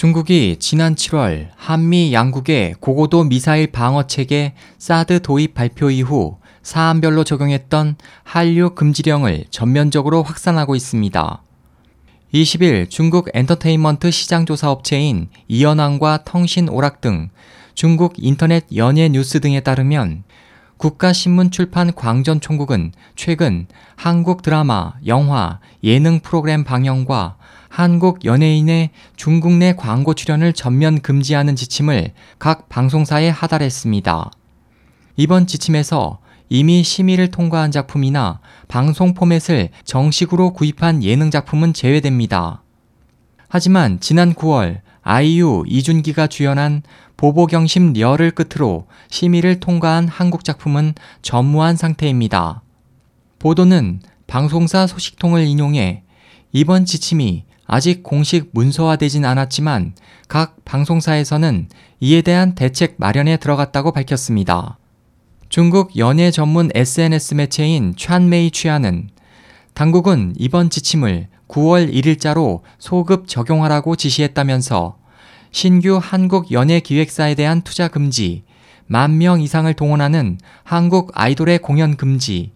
중국이 지난 7월 한미 양국의 고고도 미사일 방어 체계 사드 도입 발표 이후 사안별로 적용했던 한류 금지령을 전면적으로 확산하고 있습니다. 20일 중국 엔터테인먼트 시장 조사 업체인 이연왕과 통신오락 등 중국 인터넷 연예 뉴스 등에 따르면 국가신문 출판 광전총국은 최근 한국 드라마, 영화, 예능 프로그램 방영과 한국 연예인의 중국 내 광고 출연을 전면 금지하는 지침을 각 방송사에 하달했습니다. 이번 지침에서 이미 심의를 통과한 작품이나 방송 포맷을 정식으로 구입한 예능 작품은 제외됩니다. 하지만 지난 9월 아이유 이준기가 주연한 보보경심 리얼을 끝으로 심의를 통과한 한국 작품은 전무한 상태입니다. 보도는 방송사 소식통을 인용해 이번 지침이 아직 공식 문서화되진 않았지만 각 방송사에서는 이에 대한 대책 마련에 들어갔다고 밝혔습니다. 중국 연예 전문 SNS 매체인 찬메이 취하는 당국은 이번 지침을 9월 1일자로 소급 적용하라고 지시했다면서 신규 한국 연예 기획사에 대한 투자 금지, 만 명 이상을 동원하는 한국 아이돌의 공연 금지,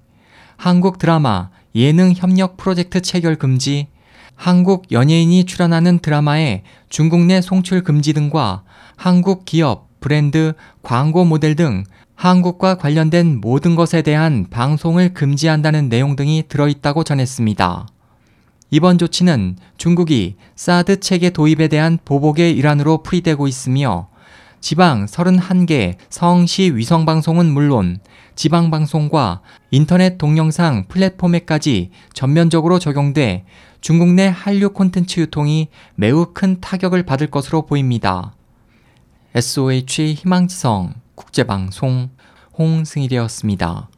한국 드라마, 예능 협력 프로젝트 체결 금지, 한국 연예인이 출연하는 드라마의 중국 내 송출 금지 등과 한국 기업, 브랜드, 광고 모델 등 한국과 관련된 모든 것에 대한 방송을 금지한다는 내용 등이 들어있다고 전했습니다. 이번 조치는 중국이 사드 체계 도입에 대한 보복의 일환으로 풀이되고 있으며 지방 31개 성시 위성방송은 물론 지방방송과 인터넷 동영상 플랫폼에까지 전면적으로 적용돼 중국 내 한류 콘텐츠 유통이 매우 큰 타격을 받을 것으로 보입니다. SOH 희망지성 국제방송 홍승일이었습니다.